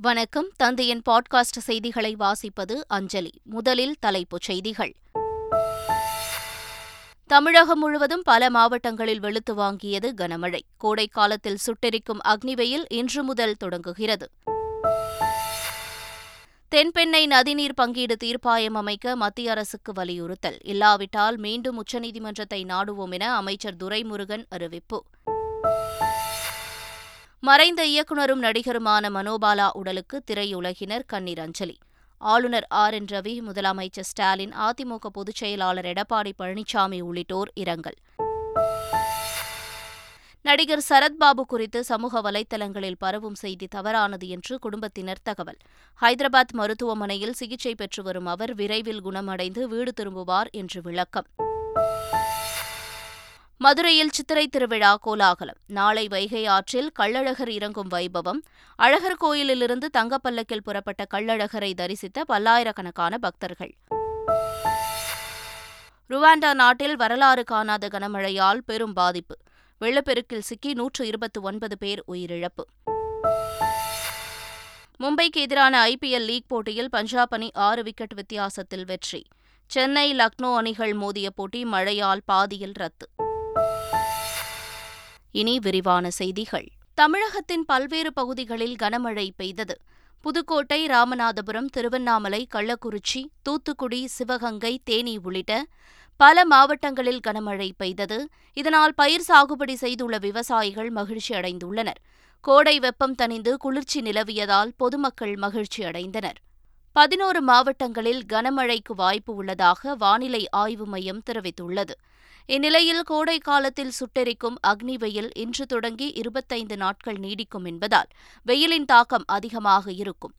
வணக்கம். தந்தையின் பாட்காஸ்ட் செய்திகளை வாசிப்பது அஞ்சலி. முதலில் தலைப்புச் செய்திகள். தமிழகம் முழுவதும் பல மாவட்டங்களில் வெளுத்து வாங்கியது கனமழை. கோடைக்காலத்தில் சுட்டெரிக்கும் அக்னிவெயில் இன்று முதல் தொடங்குகிறது. தென்பெண்ணை நதிநீர் பங்கீடு தீர்ப்பாயம் அமைக்க மத்திய அரசுக்கு வலியுறுத்தல். இல்லாவிட்டால் மீண்டும் உச்சநீதிமன்றத்தை நாடுவோம் என அமைச்சர் துரைமுருகன் அறிவிப்பு. மறைந்த இயக்குநரும் நடிகருமான மனோபாலா உடலுக்கு திரையுலகினர் கண்ணீர் அஞ்சலி. ஆளுநர் ஆர். என். ரவி முதலமைச்சர் ஸ்டாலின் அதிமுக பொதுச் செயலாளர் எடப்பாடி பழனிசாமி உள்ளிட்டோர் இரங்கல். நடிகர் சரத்பாபு குறித்து சமூக வலைதளங்களில் பரவும் செய்தி தவறானது என்று குடும்பத்தினர் தகவல். ஹைதராபாத் மருத்துவமனையில் சிகிச்சை பெற்று வரும் அவர் விரைவில் குணமடைந்து வீடு திரும்புவார் என்று விளக்கம். மதுரையில் சித்திரை திருவிழா கோலாகலம். நாளை வைகை ஆற்றில் கள்ளழகர் இறங்கும் வைபவம். அழகர் கோயிலிலிருந்து தங்கப்பல்லக்கில் புறப்பட்ட கள்ளழகரை தரிசித்த பல்லாயிரக்கணக்கான பக்தர்கள். ருவாண்டா நாட்டில் வரலாறு காணாத கனமழையால் பெரும் பாதிப்பு. வெள்ளப்பெருக்கில் சிக்கி நூற்று இருபத்தி ஒன்பது பேர் உயிரிழப்பு. மும்பைக்கு எதிரான ஐபிஎல் லீக் போட்டியில் பஞ்சாப் அணி ஆறு விக்கெட் வித்தியாசத்தில் வெற்றி. சென்னை லக்னோ அணிகள் மோதிய போட்டி மழையால் பாதியில் ரத்து. இனி விரிவான செய்திகள். தமிழகத்தின் பல்வேறு பகுதிகளில் கனமழை பெய்தது. புதுக்கோட்டை ராமநாதபுரம் திருவண்ணாமலை கள்ளக்குறிச்சி தூத்துக்குடி சிவகங்கை தேனி உள்ளிட்ட பல மாவட்டங்களில் கனமழை பெய்தது. இதனால் பயிர் சாகுபடி செய்துள்ள விவசாயிகள் மகிழ்ச்சி அடைந்துள்ளனர். கோடை வெப்பம் தணிந்து குளிர்ச்சி நிலவியதால் பொதுமக்கள் மகிழ்ச்சி அடைந்தனர். பதினோரு மாவட்டங்களில் கனமழைக்கு வாய்ப்பு உள்ளதாக வானிலை ஆய்வு மையம் தெரிவித்துள்ளது. இந்நிலையில் கோடை காலத்தில் சுட்டெரிக்கும் அக்னி வெயில் இன்று தொடங்கி இருபத்தைந்து நாட்கள் நீடிக்கும் என்பதால் வெயிலின் தாக்கம் அதிகமாக இருக்கும்.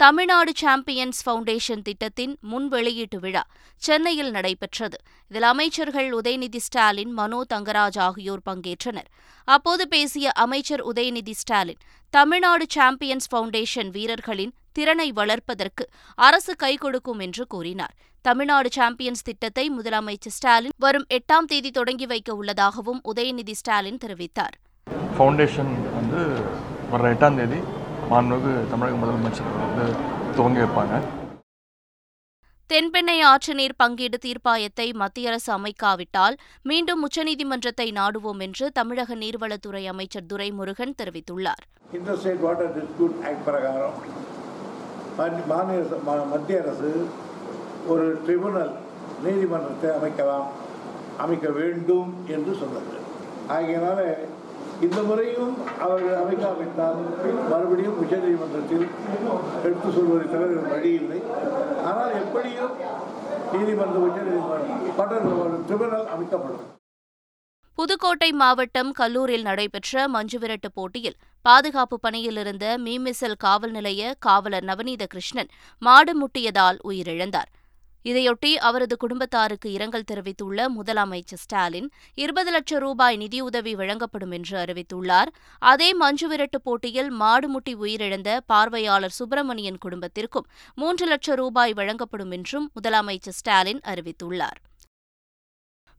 தமிழ்நாடு சாம்பியன்ஸ் ஃபவுண்டேஷன் திட்டத்தின் முன் வெளியீட்டு விழா சென்னையில் நடைபெற்றது. இதில் அமைச்சர்கள் உதயநிதி ஸ்டாலின் மனோ தங்கராஜ் ஆகியோர் பங்கேற்றனர். அப்போது பேசிய அமைச்சர் உதயநிதி ஸ்டாலின் தமிழ்நாடு சாம்பியன்ஸ் ஃபவுண்டேஷன் வீரர்களின் திறனை வளர்ப்பதற்கு அரசு கை கொடுக்கும் என்று கூறினார். தமிழ்நாடு சாம்பியன்ஸ் திட்டத்தை முதலமைச்சர் ஸ்டாலின் வரும் எட்டாம் தேதி தொடங்கி வைக்க உள்ளதாகவும் உதயநிதி ஸ்டாலின் தெரிவித்தார். ஃபவுண்டேஷன் வந்து வர எட்டாம் தேதி மாண்புமிகு தமிழக முதலமைச்சர் வந்து துவங்கி வைப்பாங்க. தென்பெண்ணை ஆற்று நீர் பங்கீடு தீர்ப்பாயத்தை மத்திய அரசு அமைக்காவிட்டால் மீண்டும் உச்சநீதிமன்றத்தை நாடுவோம் என்று தமிழக நீர்வளத்துறை அமைச்சர் துரைமுருகன் தெரிவித்துள்ளார். மத்திய அரசு ஒரு ட்ரிபுனல் நீதிமன்றத்தை அமைக்கலாம் அமைக்க வேண்டும் என்று சொன்னது ஆகையினால இந்த முறையும் அவர்கள் அமைக்காவிட்டால் மறுபடியும் உச்ச நீதிமன்றத்தில் எடுத்து சொல்வதை தவிர வழி இல்லை. ஆனால் எப்படியும் நீதிமன்றம் உச்சநீதிமன்றம் ட்ரிபுனல் அமைக்கப்படும். புதுக்கோட்டை மாவட்டம் கல்லூரில் நடைபெற்ற மஞ்சுவிரட்டு போட்டியில் பாதுகாப்பு பணியில் இருந்த மீமிசல் காவல் நிலைய காவலர் நவநீத கிருஷ்ணன் மாடு முட்டியதால் உயிரிழந்தார். இதையொட்டி அவரது குடும்பத்தாருக்கு இரங்கல் தெரிவித்துள்ள முதலமைச்சர் ஸ்டாலின் இருபது லட்சம் ரூபாய் நிதியுதவி வழங்கப்படும் என்று அறிவித்துள்ளார். அதே மஞ்சுவிரட்டு போட்டியில் மாடுமுட்டி உயிரிழந்த பார்வையாளர் சுப்பிரமணியன் குடும்பத்திற்கும் மூன்று லட்சம் ரூபாய் வழங்கப்படும் என்றும் முதலமைச்சர் ஸ்டாலின் அறிவித்துள்ளார்.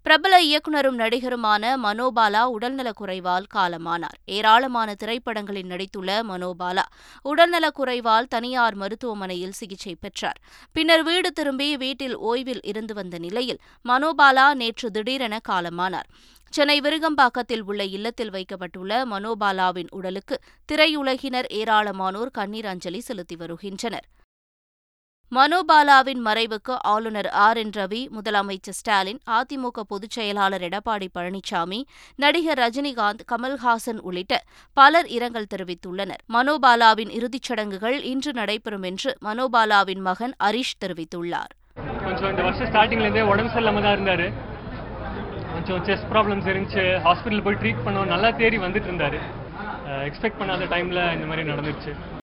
பிரபல இயக்குநரும் நடிகருமான மனோபாலா உடல்நலக்குறைவால் காலமானார். ஏராளமான திரைப்படங்களில் நடித்துள்ள மனோபாலா உடல்நலக்குறைவால் தனியார் மருத்துவமனையில் சிகிச்சை பெற்றார். பின்னர் வீடு திரும்பி வீட்டில் ஓய்வில் இருந்து வந்த நிலையில் மனோபாலா நேற்று திடீரென காலமானார். சென்னை விருகம்பாக்கத்தில் உள்ள இல்லத்தில் வைக்கப்பட்டுள்ள மனோபாலாவின் உடலுக்கு திரையுலகினர் ஏராளமானோர் கண்ணீர் அஞ்சலி செலுத்தி வருகின்றனர். மனோபாலாவின் மறைவுக்கு ஆளுநர் ஆர் என் ரவி முதலமைச்சர் ஸ்டாலின் அதிமுக பொதுச் செயலாளர் எடப்பாடி பழனிசாமி நடிகர் ரஜினிகாந்த் கமல்ஹாசன் உள்ளிட்ட பலர் இரங்கல் தெரிவித்துள்ளனர். மனோபாலாவின் இறுதிச் சடங்குகள் இன்று நடைபெறும் என்று மனோபாலாவின் மகன் அரிஷ் தெரிவித்துள்ளார். கொஞ்சம் இந்த வருஷம் உடம்பு சரியில்லாம தான் இருந்தாரு. கொஞ்சம் செஸ்ட் ப்ராப்ளம்ஸ் இருந்துச்சு. ஹாஸ்பிட்டல் போய் ட்ரீட் பண்ணோம். நல்லா தேடி வந்துட்டு இருந்தாரு. எக்ஸ்பெக்ட் பண்ணாத டைம்ல இந்த மாதிரி நடந்துருச்சு.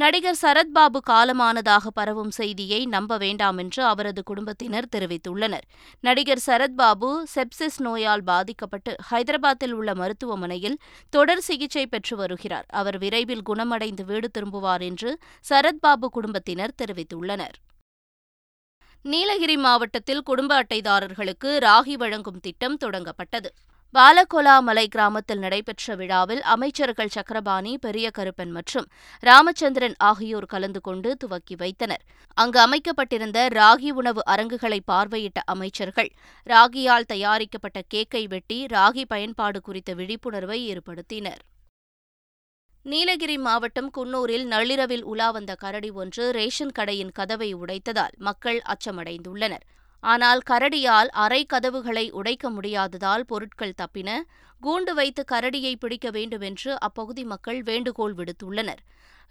நடிகர் சரத்பாபு காலமானதாக பரவும் செய்தியை நம்ப வேண்டாம் என்று அவரது குடும்பத்தினர் தெரிவித்துள்ளனர். நடிகர் சரத்பாபு செப்சிஸ் நோயால் பாதிக்கப்பட்டு ஹைதராபாத்தில் உள்ள மருத்துவமனையில் தொடர் சிகிச்சை பெற்று வருகிறார். அவர் விரைவில் குணமடைந்து வீடு திரும்புவார் என்று சரத்பாபு குடும்பத்தினர் தெரிவித்துள்ளனர். நீலகிரி மாவட்டத்தில் குடும்ப அட்டைதாரர்களுக்கு ராகி வழங்கும் திட்டம் தொடங்கப்பட்டது. பாலகோலாமலை கிராமத்தில் நடைபெற்ற விழாவில் அமைச்சர்கள் சக்கரபாணி பெரிய கருப்பன் மற்றும் ராமச்சந்திரன் ஆகியோர் கலந்து கொண்டு துவக்கி வைத்தனர். அங்கு அமைக்கப்பட்டிருந்த ராகி உணவு அரங்குகளை பார்வையிட்ட அமைச்சர்கள் ராகியால் தயாரிக்கப்பட்ட கேக்கை வெட்டி ராகி பயன்பாடு குறித்த விழிப்புணர்வை ஏற்படுத்தினர். நீலகிரி மாவட்டம் குன்னூரில் நள்ளிரவில் உலா வந்த கரடி ஒன்று ரேஷன் கடையின் கதவை உடைத்ததால் மக்கள் அச்சமடைந்துள்ளனர். ஆனால் கரடியால் அறை கதவுகளை உடைக்க முடியாததால் பொருட்கள் தப்பின கூண்டு வைத்து கரடியை பிடிக்க வேண்டுமென்று அப்பகுதி மக்கள் வேண்டுகோள் விடுத்துள்ளனர்.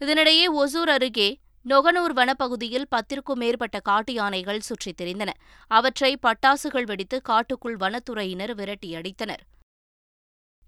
இதனிடையே ஒசூர் அருகே நொகனூர் வனப்பகுதியில் பத்திற்கும் மேற்பட்ட காட்டு யானைகள் சுற்றித் திரிந்தன. அவற்றை பட்டாசுகள் வெடித்து காட்டுக்குள் வனத்துறையினர் விரட்டியடித்தனர்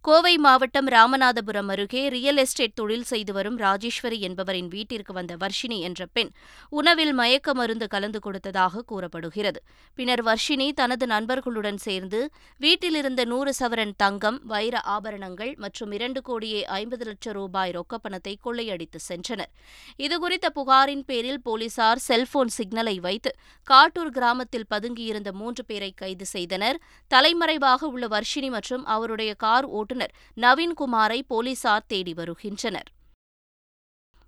கோவை மாவட்டம் ராமநாதபுரம் அருகே ரியல் எஸ்டேட் தொழில் செய்து வரும் ராஜேஸ்வரி என்பவரின் வீட்டிற்கு வந்த வர்ஷினி என்ற பெண் உணவில் மயக்க மருந்து கலந்து கொடுத்ததாக கூறப்படுகிறது. பின்னர் வர்ஷினி தனது நண்பர்களுடன் சேர்ந்து வீட்டிலிருந்த நூறு சவரன் தங்கம் வைர ஆபரணங்கள் மற்றும் இரண்டு கோடியே ஐம்பது லட்சம் ரூபாய் ரொக்கப்பணத்தை கொள்ளையடித்து சென்றனர். இதுகுறித்த புகாரின் பேரில் போலீசார் செல்போன் சிக்னலை வைத்து காட்டூர் கிராமத்தில் பதுங்கியிருந்த மூன்று பேரை கைது செய்தனர். தலைமறைவாக உள்ள வர்ஷினி மற்றும் அவருடைய கார் ஓட்டுநர் நவீன்குமாரை போலீசார் தேடி வருகின்றனர்.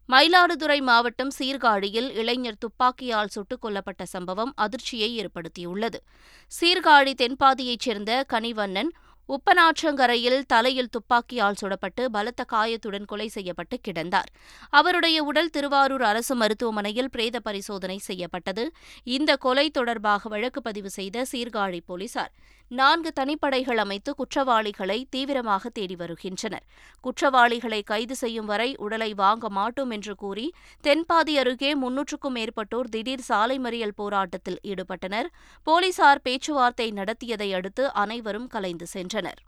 மயிலாடுதுறை மாவட்டம் சீர்காழியில் இளைஞர் துப்பாக்கியால் சுட்டுக் கொல்லப்பட்ட சம்பவம் அதிர்ச்சியை ஏற்படுத்தியுள்ளது. சீர்காழி தென்பாதியைச் சேர்ந்த கனிவண்ணன் உப்பனாற்றங்கரையில் தலையில் துப்பாக்கியால் சுடப்பட்டு பலத்த காயத்துடன் கொலை செய்யப்பட்டு கிடந்தார். அவருடைய உடல் திருவாரூர் அரசு மருத்துவமனையில் பிரேத பரிசோதனை செய்யப்பட்டது. இந்த கொலை தொடர்பாக வழக்கு பதிவு செய்த சீர்காழி போலீசார் நான்கு தனிப்படைகள் அமைத்து குற்றவாளிகளை தீவிரமாக தேடி வருகின்றனர். குற்றவாளிகளை கைது செய்யும் வரை உடலை வாங்க மாட்டோம் என்று கூறி தென்பாதி அருகே முன்னூற்றுக்கும் மேற்பட்டோர் திடீர் சாலை மறியல் போராட்டத்தில் ஈடுபட்டனர். போலீசார் பேச்சுவார்த்தை நடத்தியதை அடுத்து அனைவரும் கலைந்து சென்றனர்.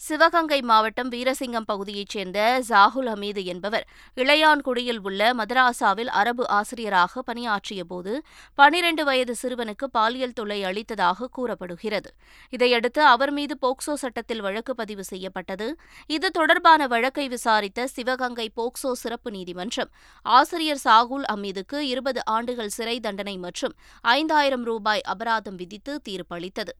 சிவகங்கை மாவட்டம் வீரசிங்கம் பகுதியைச் சேர்ந்த ஜாகுல் ஹமீது என்பவர் இளையான்குடியில் உள்ள மதராசாவில் அரபு ஆசிரியராக பணியாற்றியபோது பனிரண்டு வயது சிறுவனுக்கு பாலியல் தொல்லை அளித்ததாக கூறப்படுகிறது. இதையடுத்து அவர் மீது போக்சோ சட்டத்தில் வழக்கு பதிவு செய்யப்பட்டது. இது தொடர்பான வழக்கை விசாரித்த சிவகங்கை போக்சோ சிறப்பு நீதிமன்றம் ஆசிரியர் சாகுல் அமீதுக்கு இருபது ஆண்டுகள் சிறை தண்டனை மற்றும் ஐந்தாயிரம் ரூபாய் அபராதம் விதித்து தீர்ப்பளித்தது.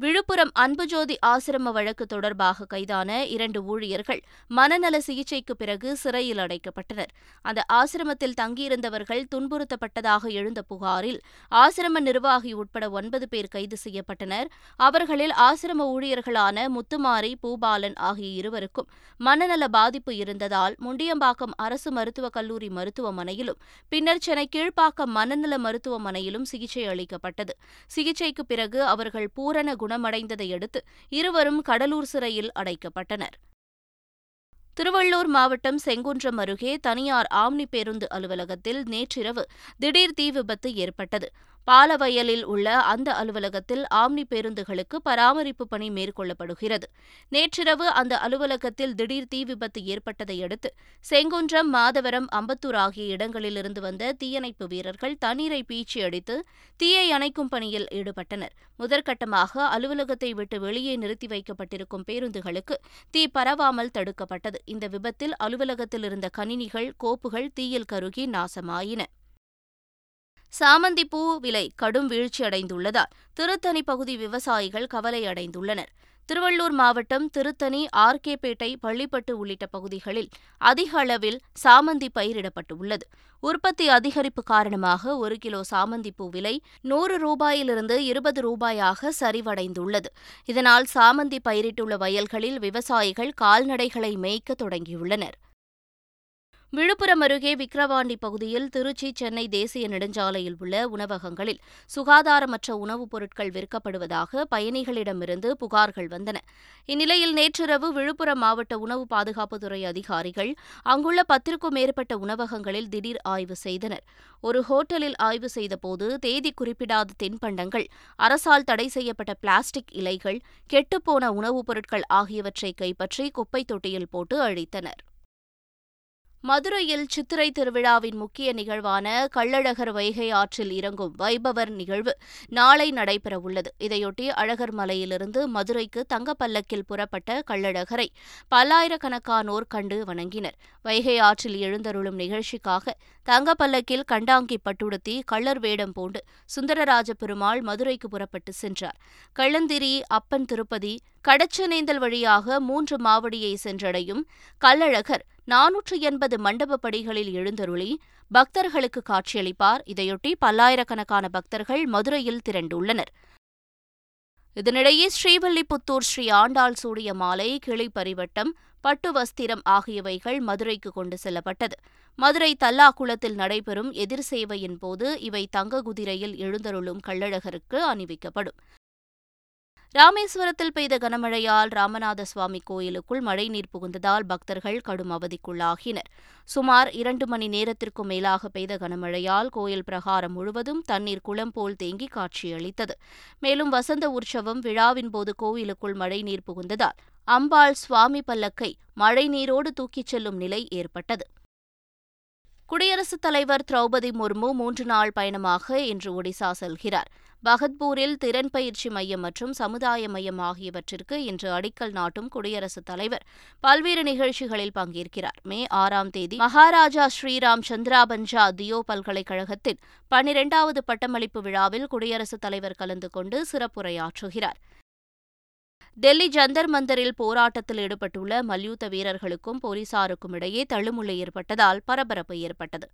விழுப்புரம் அன்புஜோதி ஆசிரம வழக்கு தொடர்பாக கைதான இரண்டு ஊழியர்கள் மனநல சிகிச்சைக்கு பிறகு சிறையில் அடைக்கப்பட்டனர். அந்த ஆசிரமத்தில் தங்கியிருந்தவர்கள் துன்புறுத்தப்பட்டதாக எழுந்த புகாரில் ஆசிரம நிர்வாகி உட்பட ஒன்பது பேர் கைது செய்யப்பட்டனர். அவர்களில் ஆசிரம ஊழியர்களான முத்துமாரி பூபாலன் ஆகிய இருவருக்கும் மனநல பாதிப்பு இருந்ததால் முண்டியம்பாக்கம் அரசு மருத்துவக் கல்லூரி மருத்துவமனையிலும் பின்னர் சென்னை கீழ்ப்பாக்கம் மனநல மருத்துவமனையிலும் சிகிச்சை அளிக்கப்பட்டது. சிகிச்சைக்கு பிறகு அவர்கள் பூரண குணமடைந்ததையடுத்து இருவரும் கடலூர் சிறையில் அடைக்கப்பட்டனர். திருவள்ளூர் மாவட்டம் செங்குன்றம் அருகே தனியார் ஆம்னி பேருந்து அலுவலகத்தில் நேற்றிரவு திடீர் தீ விபத்து ஏற்பட்டது. பாலவயலில் உள்ள அந்த அலுவலகத்தில் ஆம்னி பேருந்துகளுக்கு பராமரிப்பு பணி மேற்கொள்ளப்படுகிறது. நேற்றிரவு அந்த அலுவலகத்தில் திடீர் தீ விபத்து ஏற்பட்டதை அடுத்து செங்குன்றம் மாதவரம் அம்பத்தூர் ஆகிய இடங்களிலிருந்து வந்த தீயணைப்பு வீரர்கள் தண்ணீரை பீச்சி அடித்து தீயை அணைக்கும் பணியில் ஈடுபட்டனர். முதற்கட்டமாக அலுவலகத்தை விட்டு வெளியே நிறுத்தி வைக்கப்பட்டிருக்கும் பேருந்துகளுக்கு தீ பரவாமல் தடுக்கப்பட்டது. இந்த விபத்தில் அலுவலகத்தில் இருந்த கணினிகள் கோப்புகள் தீயில் கருகி நாசமாயின. சாமந்திப்பூ விலை கடும் வீழ்ச்சியடைந்துள்ளதால் திருத்தணி பகுதி விவசாயிகள் கவலை அடைந்துள்ளனர். திருவள்ளூர் மாவட்டம் திருத்தணி ஆர்கேபேட்டை பள்ளிப்பட்டு உள்ளிட்ட பகுதிகளில் அதிக அளவில் சாமந்தி பயிரிடப்பட்டுள்ளது. உற்பத்தி அதிகரிப்பு காரணமாக ஒரு கிலோ சாமந்தி பூ விலை நூறு ரூபாயிலிருந்து இருபது ரூபாயாக சரிவடைந்துள்ளது. இதனால் சாமந்தி பயிரிட்டுள்ள வயல்களில் விவசாயிகள் கால்நடைகளை மேய்க்க தொடங்கியுள்ளனர். விழுப்புரம் அருகே விக்கிரவாண்டி பகுதியில் திருச்சி சென்னை தேசிய நெடுஞ்சாலையில் உள்ள உணவகங்களில் சுகாதாரமற்ற உணவுப் பொருட்கள் விற்கப்படுவதாக பயணிகளிடமிருந்து புகார்கள் வந்தன. இந்நிலையில் நேற்றிரவு விழுப்புரம் மாவட்ட உணவு பாதுகாப்புத்துறை அதிகாரிகள் அங்குள்ள பத்திற்கும் மேற்பட்ட உணவகங்களில் திடீர் ஆய்வு செய்தனர். ஒரு ஹோட்டலில் ஆய்வு செய்தபோது தேதி குறிப்பிடாத தின்பண்டங்கள் அரசால் தடை செய்யப்பட்ட பிளாஸ்டிக் இலைகள் கெட்டுப்போன உணவுப் பொருட்கள் ஆகியவற்றை கைப்பற்றி குப்பைத் தொட்டியில் போட்டு அழித்தனர். மதுரையில் சித்திரை திருவிழாவின் முக்கிய நிகழ்வான கள்ளழகர் வைகை ஆற்றில் இறங்கும் வைபவர் நிகழ்வு நாளை நடைபெறவுள்ளது. இதையொட்டி அழகர் மலையிலிருந்து மதுரைக்கு தங்கப்பல்லக்கில் புறப்பட்ட கள்ளழகரை பல்லாயிரக்கணக்கானோர் கண்டு வணங்கினர். வைகை ஆற்றில் எழுந்தருளும் நிகழ்ச்சிக்காக தங்கப்பல்லக்கில் கண்டாங்கி பட்டுடுத்தி கள்ளர் வேடம் பூண்டு சுந்தரராஜ பெருமாள் மதுரைக்கு புறப்பட்டு சென்றார். கள்ளந்திரி அப்பன் திருப்பதி கடச்சனேந்தல் வழியாக மூன்று மாவடியை சென்றடையும் கள்ளழகர் நானூற்று எண்பது மண்டப படிகளில் எழுந்தருளி பக்தர்களுக்கு காட்சியளிப்பார். இதையொட்டி பல்லாயிரக்கணக்கான பக்தர்கள் மதுரையில் திரண்டுள்ளனர். இதனிடையே ஸ்ரீவல்லிபுத்தூர் ஸ்ரீ ஆண்டாள் சூடிய மாலை கிளி பரிவட்டம் பட்டு வஸ்திரம் ஆகியவைகள் மதுரைக்கு கொண்டு செல்லப்பட்டது. மதுரை தல்லாக்குளத்தில் நடைபெறும் எதிர் சேவையின் போது இவை தங்க குதிரையில் எழுந்தருளும் கள்ளழகருக்கு அணிவிக்கப்படும். ராமேஸ்வரத்தில் பெய்த கனமழையால் ராமநாத சுவாமி கோயிலுக்குள் மழைநீர் புகுந்ததால் பக்தர்கள் கடும் அவதிக்குள்ளாகினர். சுமார் இரண்டு மணி நேரத்திற்கும் மேலாக பெய்த கனமழையால் கோயில் பிரகாரம் முழுவதும் தண்ணீர் குளம் போல் தேங்கி காட்சியளித்தது. மேலும் வசந்த உற்சவம் விழாவின் போது கோயிலுக்குள் மழைநீர் புகுந்ததால் அம்பாள் சுவாமி பல்லக்கை மழைநீரோடு தூக்கிச் செல்லும் நிலை ஏற்பட்டது. குடியரசுத் தலைவர் திரௌபதி முர்மு மூன்று நாள் பயணமாக இன்று ஒடிசா செல்கிறார். பகத்பூரில் திறன் பயிற்சி மையம் மற்றும் சமுதாய மையம் ஆகியவற்றிற்கு இன்று அடிக்கல் நாட்டும் குடியரசுத் தலைவர் பல்வேறு நிகழ்ச்சிகளில் பங்கேற்கிறார். மே ஆறாம் தேதி மகாராஜா ஸ்ரீராம் சந்திராபஞ்சா தியோ பல்கலைக்கழகத்தின் பனிரெண்டாவது பட்டமளிப்பு விழாவில் குடியரசுத் தலைவர் கலந்து கொண்டு சிறப்புரையாற்றுகிறார். டெல்லி ஜந்தர் மந்தரில் போராட்டத்தில் ஈடுபட்டுள்ள மல்யுத்த வீரர்களுக்கும் போலீசாருக்கும் இடையே தள்ளுமுள்ளை ஏற்பட்டதால் பரபரப்பு ஏற்பட்டது.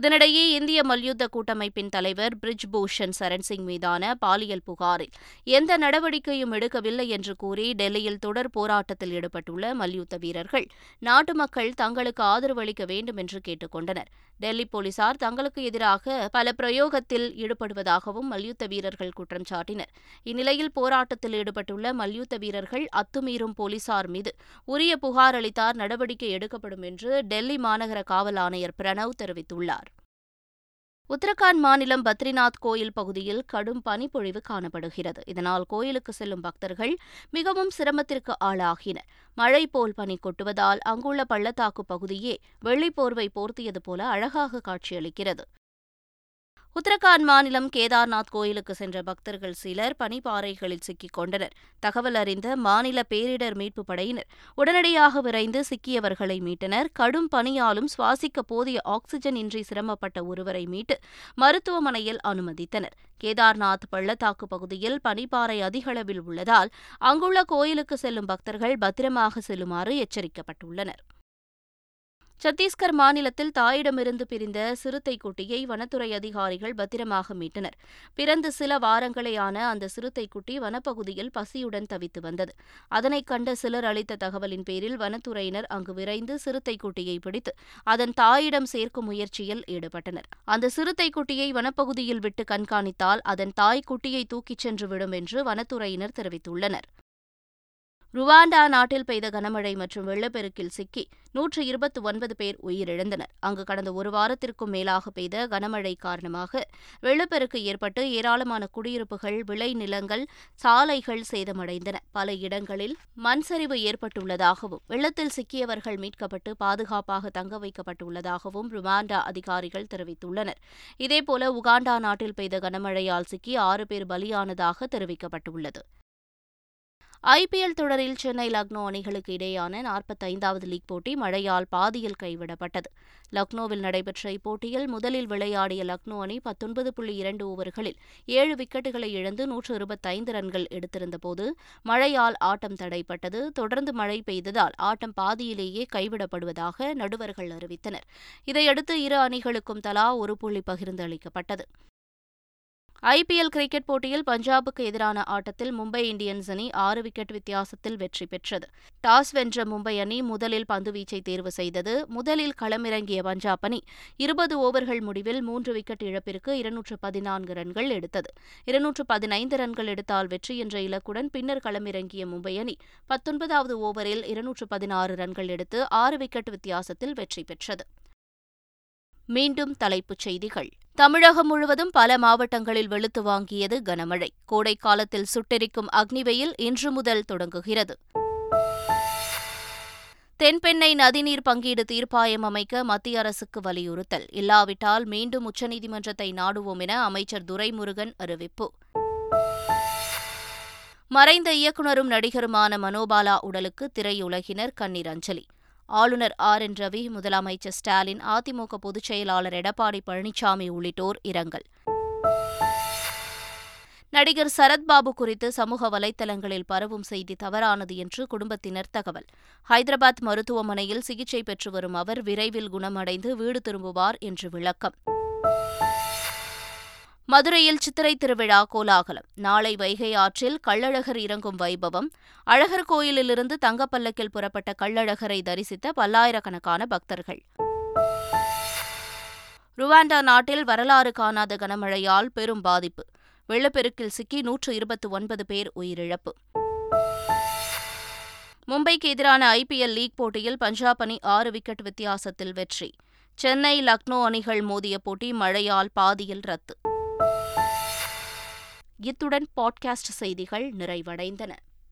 இதனிடையே இந்திய மல்யுத்த கூட்டமைப்பின் தலைவர் பிரிஜ் பூஷன் சரண் சிங் மீதான பாலியல் புகாரில் எந்த நடவடிக்கையும் எடுக்கவில்லை என்று கூறி டெல்லியில் தொடர் போராட்டத்தில் ஈடுபட்டுள்ள மல்யுத்த வீரர்கள் நாட்டு மக்கள் தங்களுக்கு ஆதரவு அளிக்க வேண்டும் என்று கேட்டுக் கொண்டனர். டெல்லி போலீசார் தங்களுக்கு எதிராக பல பிரயோகத்தில் ஈடுபடுவதாகவும் மல்யுத்த வீரர்கள் குற்றம் சாட்டினர். இந்நிலையில் போராட்டத்தில் ஈடுபட்டுள்ள மல்யுத்த வீரர்கள் அத்துமீறும் போலீசார் மீது உரிய புகார் அளித்தார் நடவடிக்கை எடுக்கப்படும் என்று டெல்லி மாநகர காவல் ஆணையர் பிரணவ் தெரிவித்துள்ளார். உத்தரகாண்ட் மாநிலம் பத்ரிநாத் கோயில் பகுதியில் கடும் பனிப்பொழிவு காணப்படுகிறது. இதனால் கோயிலுக்கு செல்லும் பக்தர்கள் மிகவும் சிரமத்திற்கு ஆளாகினர். மழை போல் பனி கொட்டுவதால் அங்குள்ள பள்ளத்தாக்கு பகுதியே வெள்ளிப்போர்வை போர்த்தியது போல அழகாக காட்சியளிக்கிறது. உத்தரகாண்ட் மாநிலம் கேதார்நாத் கோயிலுக்கு சென்ற பக்தர்கள் சிலர் பனிப்பாறைகளில் சிக்கிக் கொண்டனர். தகவல் அறிந்த மாநில பேரிடர் மீட்புப் படையினர் உடனடியாக விரைந்து சிக்கியவர்களை மீட்டனர். கடும் பனியாலும் சுவாசிக்க போதிய ஆக்ஸிஜன் இன்றி சிரமப்பட்ட ஒருவரை மீட்டு மருத்துவமனையில் அனுமதித்தனர். கேதார்நாத் பள்ளத்தாக்கு பகுதியில் பனிப்பாறை அதிகளவில் உள்ளதால் அங்குள்ள கோயிலுக்கு செல்லும் பக்தர்கள் பத்திரமாக செல்லுமாறு எச்சரிக்கப்பட்டுள்ளனர். சத்தீஸ்கர் மாநிலத்தில் தாயிடமிருந்து பிரிந்த சிறுத்தை குட்டியை வனத்துறை அதிகாரிகள் பத்திரமாக மீட்டனர். பிறந்து சில வாரங்களேயான அந்த சிறுத்தை குட்டி வனப்பகுதியில் பசியுடன் தவித்து வந்தது. அதனைக் கண்ட சிலர் அளித்த தகவலின் பேரில் வனத்துறையினர் அங்கு விரைந்து சிறுத்தை குட்டியை பிடித்து அதன் தாயிடம் சேர்க்கும் முயற்சியில் ஈடுபட்டனர். அந்த சிறுத்தை குட்டியை வனப்பகுதியில் விட்டு கண்காணித்தால் அதன் தாய் குட்டியை தூக்கிச் சென்று விடும் என்று வனத்துறையினர் தெரிவித்துள்ளனர். ருவாண்டா நாட்டில் பெய்த கனமழை மற்றும் வெள்ளப்பெருக்கில் சிக்கி நூற்று இருபத்தி ஒன்பது பேர் உயிரிழந்தனர். அங்கு கடந்த ஒரு வாரத்திற்கும் மேலாக பெய்த கனமழை காரணமாக வெள்ளப்பெருக்கு ஏற்பட்டு ஏராளமான குடியிருப்புகள் விளை நிலங்கள் சாலைகள் சேதமடைந்தன. பல இடங்களில் மண் சரிவு ஏற்பட்டுள்ளதாகவும் வெள்ளத்தில் சிக்கியவர்கள் மீட்கப்பட்டு பாதுகாப்பாக தங்க வைக்கப்பட்டுள்ளதாகவும் ருவாண்டா அதிகாரிகள் தெரிவித்துள்ளனர். இதேபோல உகாண்டா நாட்டில் பெய்த கனமழையால் சிக்கி ஆறு பேர் பலியானதாக தெரிவிக்கப்பட்டுள்ளது. ஐபிஎல் தொடரில் சென்னை லக்னோ அணிகளுக்கு இடையேயான நாற்பத்தைந்தாவது லீக் போட்டி மழையால் பாதியில் கைவிடப்பட்டது. லக்னோவில் நடைபெற்ற இப்போட்டியில் முதலில் விளையாடிய லக்னோ அணி பத்தொன்பது புள்ளி இரண்டு ஓவர்களில் ஏழு விக்கெட்டுகளை இழந்து நூற்று இருபத்தைந்து ரன்கள் எடுத்திருந்தபோது மழையால் ஆட்டம் தடைப்பட்டது. தொடர்ந்து மழை பெய்ததால் ஆட்டம் பாதியிலேயே கைவிடப்படுவதாக நடுவர்கள் அறிவித்தனர். இதையடுத்து இரு அணிகளுக்கும் தலா ஒரு புள்ளி பகிர்ந்து அளிக்கப்பட்டது. ஐபிஎல் கிரிக்கெட் போட்டியில் பஞ்சாபுக்கு எதிரான ஆட்டத்தில் மும்பை இந்தியன்ஸ் அணி ஆறு விக்கெட் வித்தியாசத்தில் வெற்றி பெற்றது. டாஸ் வென்ற மும்பை அணி முதலில் பந்துவீச்சை தேர்வு செய்தது. முதலில் களமிறங்கிய பஞ்சாப் அணி இருபது ஓவர்கள் முடிவில் மூன்று விக்கெட் இழப்பிற்கு இருநூற்று பதினான்கு ரன்கள் எடுத்தது. இருநூற்று பதினைந்து ரன்கள் எடுத்தால் வெற்றி என்ற இலக்குடன் பின்னர் களமிறங்கிய மும்பை அணி பத்தொன்பதாவது ஓவரில் இருநூற்று பதினாறு ரன்கள் எடுத்து ஆறு விக்கெட் வித்தியாசத்தில் வெற்றி பெற்றது. மீண்டும் தலைப்புச் செய்திகள். தமிழகம் முழுவதும் பல மாவட்டங்களில் வெளுத்து வாங்கியது கனமழை. கோடை காலத்தில் சுட்டெரிக்கும் அக்னிவெயில் இன்று முதல் தொடங்குகிறது. தென்பெண்ணை நதிநீர் பங்கீடு தீர்ப்பாயம் அமைக்க மத்திய அரசுக்கு வலியுறுத்தல். இல்லாவிட்டால் மீண்டும் உச்சநீதிமன்றத்தை நாடுவோம் என அமைச்சர் துரைமுருகன் அறிவிப்பு. மறைந்த இயக்குநரும் நடிகருமான மனோபாலா உடலுக்கு திரையுலகினர் கண்ணீர் அஞ்சலி. ஆளுநர் ஆர். என். ரவி முதலமைச்சர் ஸ்டாலின் அதிமுக பொதுச் செயலாளர் எடப்பாடி பழனிசாமி உள்ளிட்டோர் இரங்கல். நடிகர் சரத்பாபு குறித்து சமூக வலைதளங்களில் பரவும் செய்தி தவறானது என்று குடும்பத்தினர் தகவல். ஹைதராபாத் மருத்துவமனையில் சிகிச்சை பெற்று வரும் அவர் விரைவில் குணமடைந்து வீடு திரும்புவார் என்று விளக்கம். மதுரையில் சித்திரை திருவிழா கோலாகலம். நாளை வைகை ஆற்றில் கள்ளழகர் இறங்கும் வைபவம். அழகர் கோயிலிலிருந்து தங்கப்பல்லக்கில் புறப்பட்ட கள்ளழகரை தரிசித்த பல்லாயிரக்கணக்கான பக்தர்கள். ருவாண்டா நாட்டில் வரலாறு காணாத கனமழையால் பெரும் பாதிப்பு. வெள்ளப்பெருக்கில் சிக்கி நூற்று இருபத்தி ஒன்பது பேர் உயிரிழப்பு. மும்பைக்கு எதிரான ஐபிஎல் லீக் போட்டியில் பஞ்சாப் அணி ஆறு விக்கெட் வித்தியாசத்தில் வெற்றி. சென்னை லக்னோ அணிகள் மோதிய போட்டி மழையால் பாதியில் ரத்து. இத்துடன் பாட்காஸ்ட் செய்திகள் நிறைவடைந்தன.